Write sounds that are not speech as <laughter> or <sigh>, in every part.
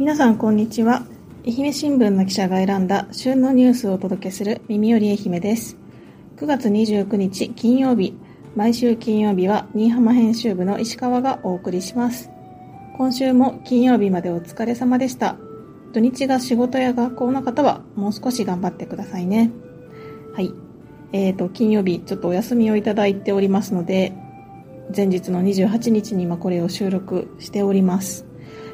皆さんこんにちは。愛媛新聞の記者が選んだ旬のニュースをお届けする耳より愛媛です。9月29日金曜日毎週金曜日は新居浜編集部の石川がお送りします。今週も金曜日までお疲れ様でした。土日が仕事や学校の方はもう少し頑張ってくださいね。はい。えーと金曜日ちょっとお休みをいただいておりますので前日の28日に今これを収録しております。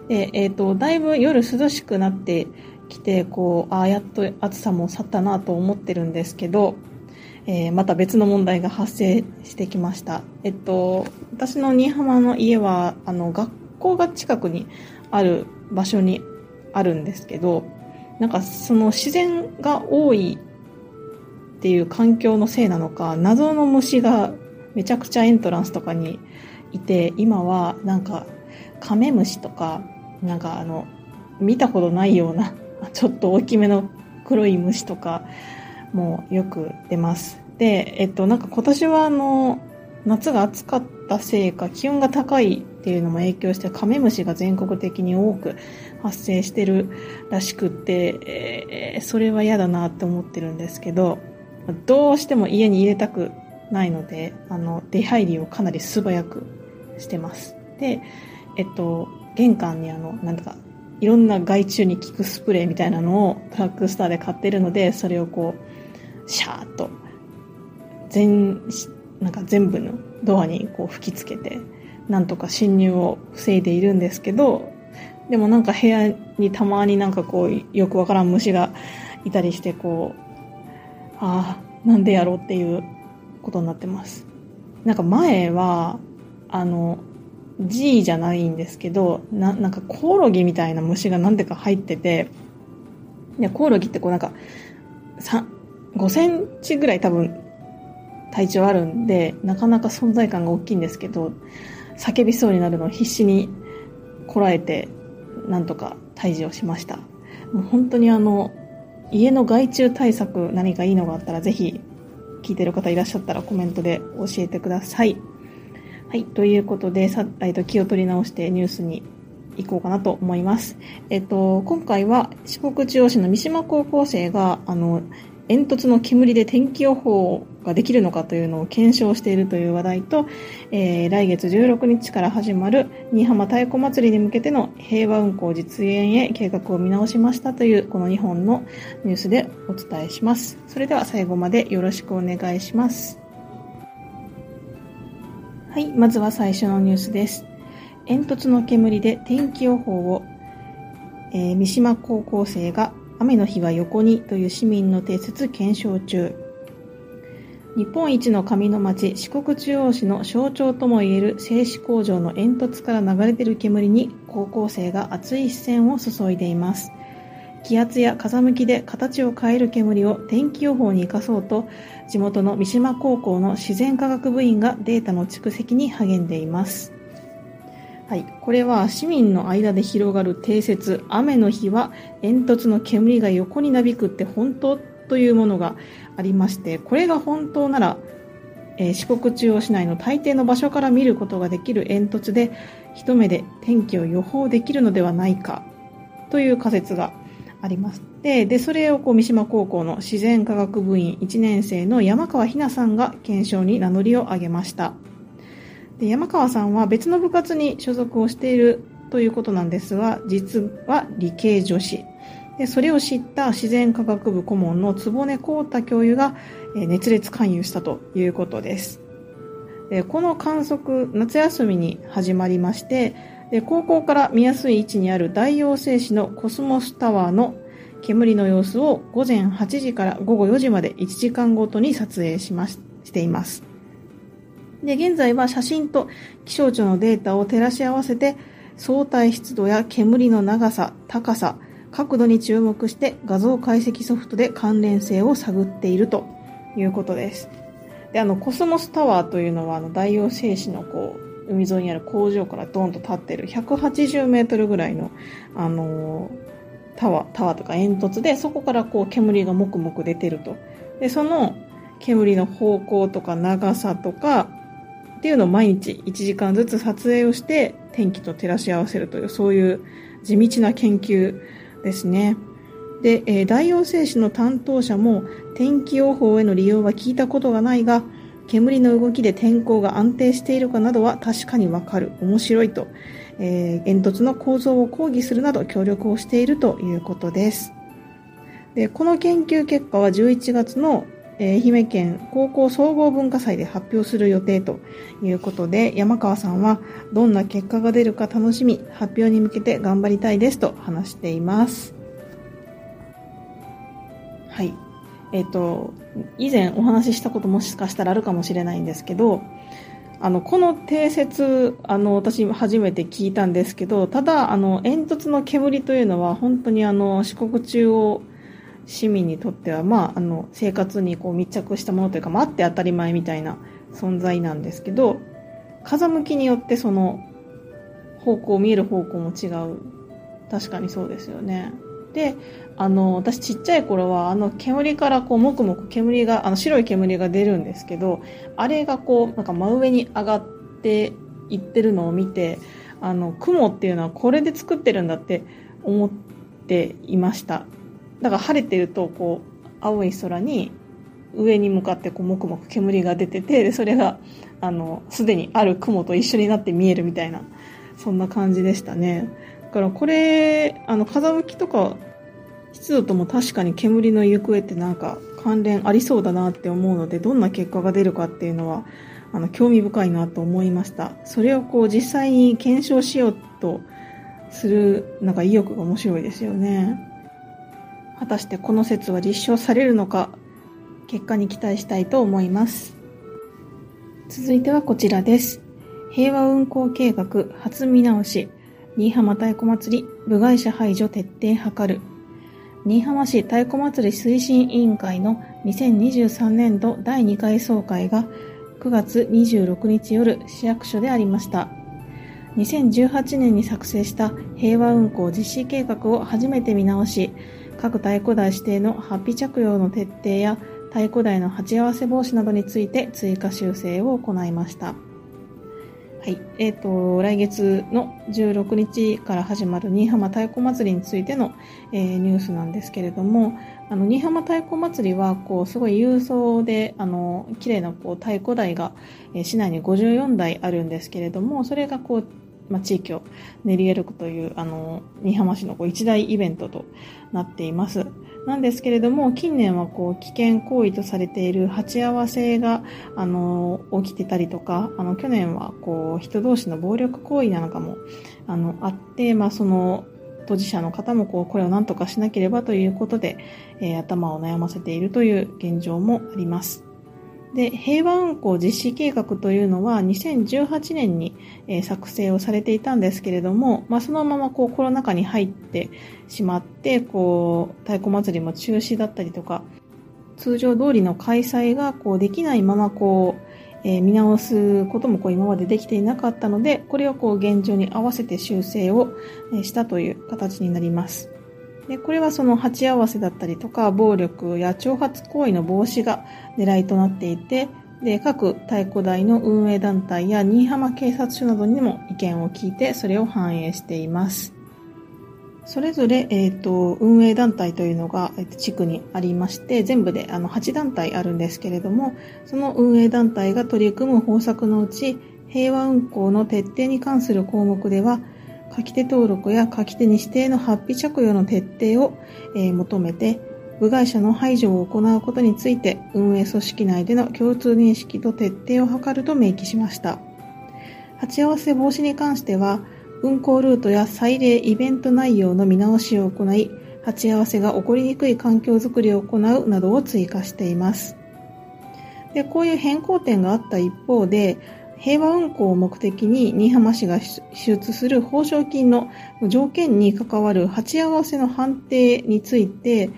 で、え、ー、と、だいぶ夜涼しくなってきて、こう、ああ、やっと暑さも去ったなと思ってるんですけど、えー、また別の問題が発生してきました。えっと、私の新居浜の家は、あの、学校が近くにある場所にあるんですけど、なんかその自然が多いっていう環境のせいなのか、謎の虫がめちゃくちゃエントランスとかにいて、今はなんかカメムシとかなんかあの見たことないような <laughs> ちょっと大きめの黒い虫とかもよく出ます。でえっとなんか今年はあの夏が暑かったせいか気温が高いっていうのも影響してカメムシが全国的に多く発生してるらしくって、えー、それは嫌だなって思ってるんですけどどうしても家に入れたくないのであの出入りをかなり素早くしてます。でえっと玄関にあの、なんとか、いろんな害虫に効くスプレーみたいなのをトラックスターで買ってるので、それをこう、シャーッと、全、なんか全部のドアにこう吹きつけて、なんとか侵入を防いでいるんですけど、でもなんか部屋にたまになんかこう、よくわからん虫がいたりして、こう、ああ、なんでやろうっていうことになってます。なんか前は、あの、G じゃないんですけど、な、なんかコオロギみたいな虫がなんでか入ってて、で、コオロギってこうなんか、5センチぐらい多分体長あるんで、なかなか存在感が大きいんですけど、叫びそうになるのを必死にこらえて、なんとか退治をしました。もう本当にあの、家の害虫対策何かいいのがあったらぜひ聞いてる方いらっしゃったらコメントで教えてください。はい、ということで、さえっと、気を取り直してニュースに行こうかなと思います。えっと、今回は四国中央市の三島高校生が、あの、煙突の煙で天気予報ができるのかというのを検証しているという話題と、えー、来月16日から始まる新居浜太鼓祭りに向けての平和運行実現へ計画を見直しましたというこの2本のニュースでお伝えします。それでは最後までよろしくお願いします。はい、まずは最初のニュースです。煙突の煙で天気予報を、えー、三島高校生が雨の日は横にという市民の定説検証中。日本一の紙の町、四国中央市の象徴ともいえる製紙工場の煙突から流れ出る煙に高校生が熱い視線を注いでいます。気圧や風向きで形を変える煙を天気予報に生かそうと地元の三島高校の自然科学部員がデータの蓄積に励んでいます。はい、これは市民の間で広がる定説。雨の日は煙突の煙が横になびくって本当というものがありましてこれが本当なら、えー、四国中央市内の大抵の場所から見ることができる煙突で一目で天気を予報できるのではないかという仮説があります。で、でそれをこう三島高校の自然科学部員1年生の山川ひなさんが検証に名乗りを上げました。で山川さんは別の部活に所属をしているということなんですが、実は理系女子。でそれを知った自然科学部顧問の坪根幸太教諭が熱烈勧誘したということです。この観測、夏休みに始まりまして、高校から見やすい位置にある大王製紙のコスモスタワーの煙の様子を午前8時から午後4時まで1時間ごとに撮影しまししています。で、現在は写真と気象庁のデータを照らし合わせて相対湿度や煙の長さ、高さ、角度に注目して画像解析ソフトで関連性を探っているということです。で、あの、コスモスタワーというのは、あの、大王製紙のこう、海沿いにある工場からドンと立ってる180メートルぐらいの、あのー、タワー、タワーとか煙突で、そこからこう煙がもくもく出てると。で、その煙の方向とか長さとかっていうのを毎日1時間ずつ撮影をして天気と照らし合わせるという、そういう地道な研究ですね。で、えー、大陽製紙の担当者も天気予報への利用は聞いたことがないが、煙の動きで天候が安定しているかなどは確かにわかる。面白いと、えー、煙突の構造を講義するなど協力をしているということです。で、この研究結果は11月のえ愛媛県高校総合文化祭で発表する予定ということで、山川さんはどんな結果が出るか楽しみ、発表に向けて頑張りたいですと話しています。はい。えっ、と、以前お話ししたこともしかしたらあるかもしれないんですけど、あの、この定説、あの、私初めて聞いたんですけど、ただ、あの、煙突の煙というのは本当にあの、四国中央市民にとっては、まあ、あの、生活にこう密着したものというか、まあ、あって当たり前みたいな存在なんですけど、風向きによってその、方向、見える方向も違う。確かにそうですよね。で、あの、私ちっちゃい頃は、あの煙からこう、もくもく煙が、あの白い煙が出るんですけど、あれがこう、なんか真上に上がっていってるのを見て、あの、雲っていうのはこれで作ってるんだって思っていました。だから晴れてるとこう青い空に上に向かってこうもくもく煙が出ててでそれがあのすでにある雲と一緒になって見えるみたいなそんな感じでしたねだからこれあの風向きとか湿度とも確かに煙の行方ってなんか関連ありそうだなって思うのでどんな結果が出るかっていうのはあの興味深いなと思いましたそれをこう実際に検証しようとするなんか意欲が面白いですよね果たしてこの説は立証されるのか、結果に期待したいと思います。続いてはこちらです。平和運行計画初見直し、新居浜太鼓祭り部外者排除徹底図る。新居浜市太鼓祭り推進委員会の2023年度第2回総会が9月26日夜市役所でありました。2018年に作成した平和運行実施計画を初めて見直し、各太鼓台指定のハッピ着用の徹底や太鼓台の鉢合わせ防止などについて追加修正を行いました。はい。えっ、ー、と、来月の16日から始まる新居浜太鼓祭りについての、えー、ニュースなんですけれども、あの、新居浜太鼓祭りは、こう、すごい郵送で、あの、綺麗な、こう、太鼓台が、えー、市内に54台あるんですけれども、それが、こう、まあ、地域を練り歩くという、あの、新居浜市のこう一大イベントとなっています。なんですけれども、近年はこう、危険行為とされている鉢合わせが、あの、起きてたりとか、あの、去年はこう、人同士の暴力行為なんかも、あの、あって、まあ、その、当事者の方もこう、これを何とかしなければということで、えー、頭を悩ませているという現状もあります。で、平和運行実施計画というのは2018年に、え作成をされていたんですけれども、まあ、そのままこうコロナ禍に入ってしまって、こう、太鼓祭りも中止だったりとか、通常通りの開催がこうできないままこう、えー、見直すこともこう今までできていなかったので、これをこう現状に合わせて修正をしたという形になります。で、これはその鉢合わせだったりとか、暴力や挑発行為の防止が狙いとなっていて、で、各太鼓台の運営団体や新居浜警察署などにも意見を聞いて、それを反映しています。それぞれ、え、ー、と、運営団体というのが、えー、地区にありまして、全部であの8団体あるんですけれども、その運営団体が取り組む方策のうち、平和運行の徹底に関する項目では、書き手登録や書き手に指定のハッピー着用の徹底を、え、求めて、部外者の排除を行うことについて運営組織内での共通認識と徹底を図ると明記しました。鉢合わせ防止に関しては、運行ルートや祭礼イベント内容の見直しを行い、鉢合わせが起こりにくい環境づくりを行うなどを追加しています。でこういう変更点があった一方で、平和運行を目的に新居浜市が支出する報奨金の条件に関わる鉢合わせの判定について、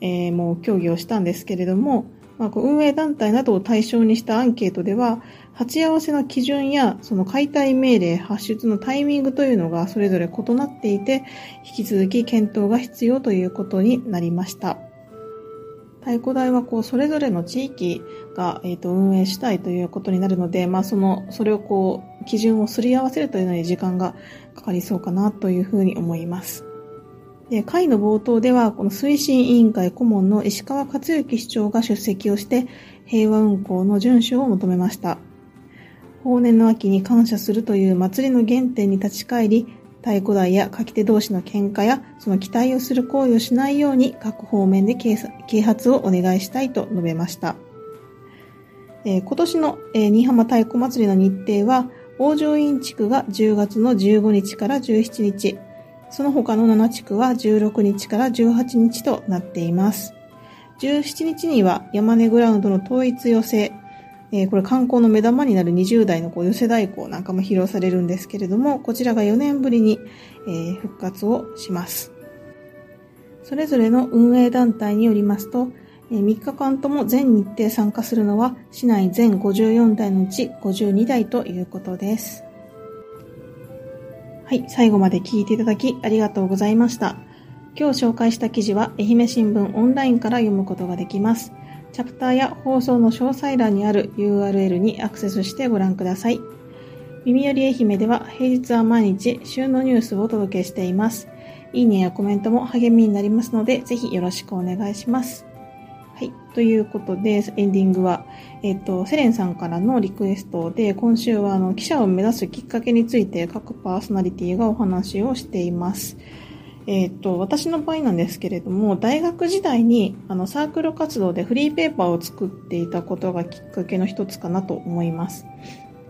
えー、もう協議をしたんですけれども、まあ、運営団体などを対象にしたアンケートでは、鉢合わせの基準やその解体命令発出のタイミングというのがそれぞれ異なっていて、引き続き検討が必要ということになりました。太鼓台はこうそれぞれの地域が、えー、と運営したいということになるので、まあ、そのそれをこう基準をすり合わせるというのに時間がかかりそうかなというふうに思います。で会の冒頭では、この推進委員会顧問の石川克之市長が出席をして、平和運行の遵守を求めました。法年の秋に感謝するという祭りの原点に立ち返り、太鼓台や書き手同士の喧嘩や、その期待をする行為をしないように各方面で啓発をお願いしたいと述べました。えー、今年の、えー、新居浜太鼓祭りの日程は、大乗院地区が10月の15日から17日、その他の7地区は16日から18日となっています。17日には山根グラウンドの統一寄せ、えー、これ観光の目玉になる20代のこう寄せ代行なんかも披露されるんですけれども、こちらが4年ぶりに、えー、復活をします。それぞれの運営団体によりますと、3日間とも全日程参加するのは市内全54台のうち52台ということです。はい、最後まで聞いていただきありがとうございました。今日紹介した記事は愛媛新聞オンラインから読むことができます。チャプターや放送の詳細欄にある URL にアクセスしてご覧ください。耳より愛媛では平日は毎日旬のニュースをお届けしています。いいねやコメントも励みになりますので、ぜひよろしくお願いします。はい。ということで、エンディングは、えっ、ー、と、セレンさんからのリクエストで、今週は、あの、記者を目指すきっかけについて各パーソナリティがお話をしています。えっ、ー、と、私の場合なんですけれども、大学時代に、あの、サークル活動でフリーペーパーを作っていたことがきっかけの一つかなと思います。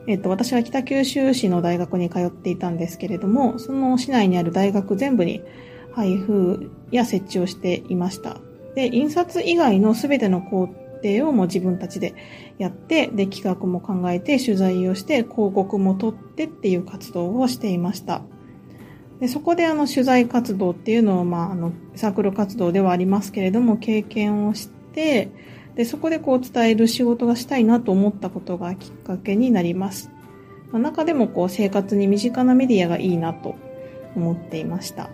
えっ、ー、と、私は北九州市の大学に通っていたんですけれども、その市内にある大学全部に配布や設置をしていました。で、印刷以外の全ての工程をもう自分たちでやって、で、企画も考えて、取材をして、広告も撮ってっていう活動をしていました。でそこであの取材活動っていうのを、まあ、あのサークル活動ではありますけれども経験をしてでそこでこう伝える仕事がしたいなと思ったことがきっかけになります。まあ、中でもこう生活に身近なメディアがいいなと思っていました。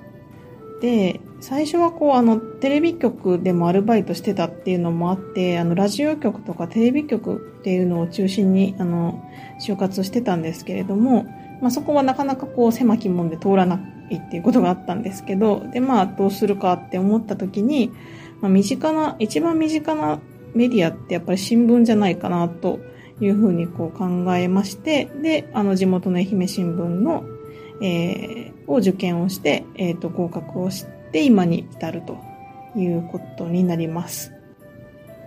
で、最初はこう、あの、テレビ局でもアルバイトしてたっていうのもあって、あの、ラジオ局とかテレビ局っていうのを中心に、あの、就活してたんですけれども、まあ、そこはなかなかこう、狭き門で通らないっていうことがあったんですけど、で、まあ、どうするかって思った時に、まあ、身近な、一番身近なメディアってやっぱり新聞じゃないかなというふうにこう考えまして、で、あの、地元の愛媛新聞のえー、を受験をして、えっ、ー、と、合格をして今に至るということになります。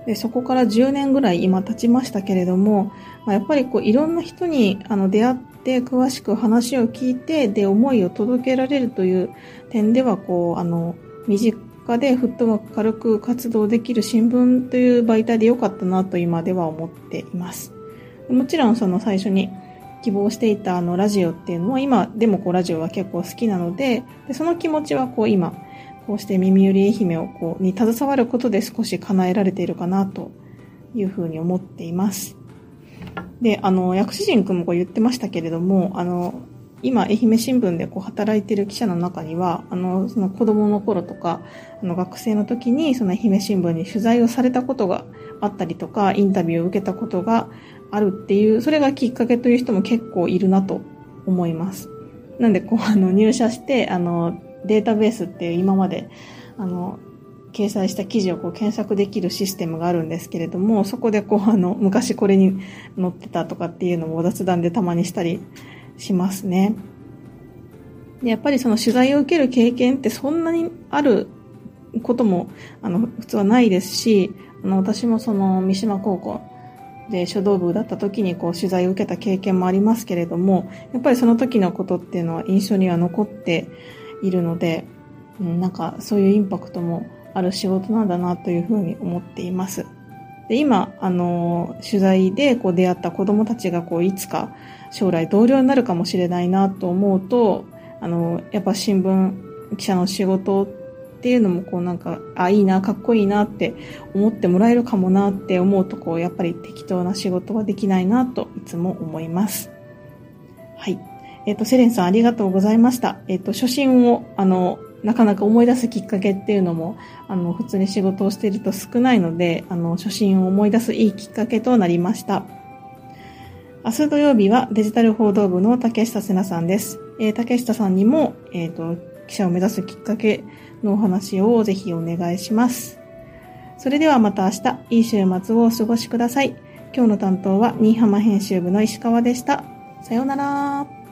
で、そこから10年ぐらい今経ちましたけれども、まあ、やっぱりこういろんな人にあの出会って詳しく話を聞いて、で、思いを届けられるという点では、こう、あの、身近でフットワーク軽く活動できる新聞という媒体で良かったなと今では思っています。もちろんその最初に希望していたあのラジオっていうのは今でもこうラジオは結構好きなのででその気持ちはこう今こうして耳より愛媛をこうに携わることで少し叶えられているかなというふうに思っています。で、あの、薬師陣くんもこう言ってましたけれども、あの、今、愛媛新聞でこう働いている記者の中には、あの、その子供の頃とか、あの、学生の時に、その愛媛新聞に取材をされたことがあったりとか、インタビューを受けたことがあるっていう、それがきっかけという人も結構いるなと思います。なんで、こう、あの、入社して、あの、データベースっていう今まで、あの、掲載した記事をこう検索できるシステムがあるんですけれども、そこでこう、あの、昔これに載ってたとかっていうのも雑談でたまにしたりしますね。でやっぱりその取材を受ける経験ってそんなにあることも、あの、普通はないですし、あの、私もその三島高校で書道部だった時にこう取材を受けた経験もありますけれども、やっぱりその時のことっていうのは印象には残っているので、うん、なんかそういうインパクトもある仕事なんだなというふうに思っています。で今、あの、取材でこう出会った子供たちがこういつか将来同僚になるかもしれないなと思うと、あの、やっぱ新聞記者の仕事っていうのもこうなんか、あ、いいな、かっこいいなって思ってもらえるかもなって思うとこう、やっぱり適当な仕事はできないなといつも思います。はい。えっ、ー、と、セレンさんありがとうございました。えっ、ー、と、初心を、あの、なかなか思い出すきっかけっていうのも、あの、普通に仕事をしていると少ないので、あの、初心を思い出すいいきっかけとなりました。明日土曜日はデジタル報道部の竹下瀬奈さんです。えー、竹下さんにも、えっ、ー、と、記者を目指すきっかけのお話をぜひお願いします。それではまた明日、いい週末をお過ごしください。今日の担当は新居浜編集部の石川でした。さようなら。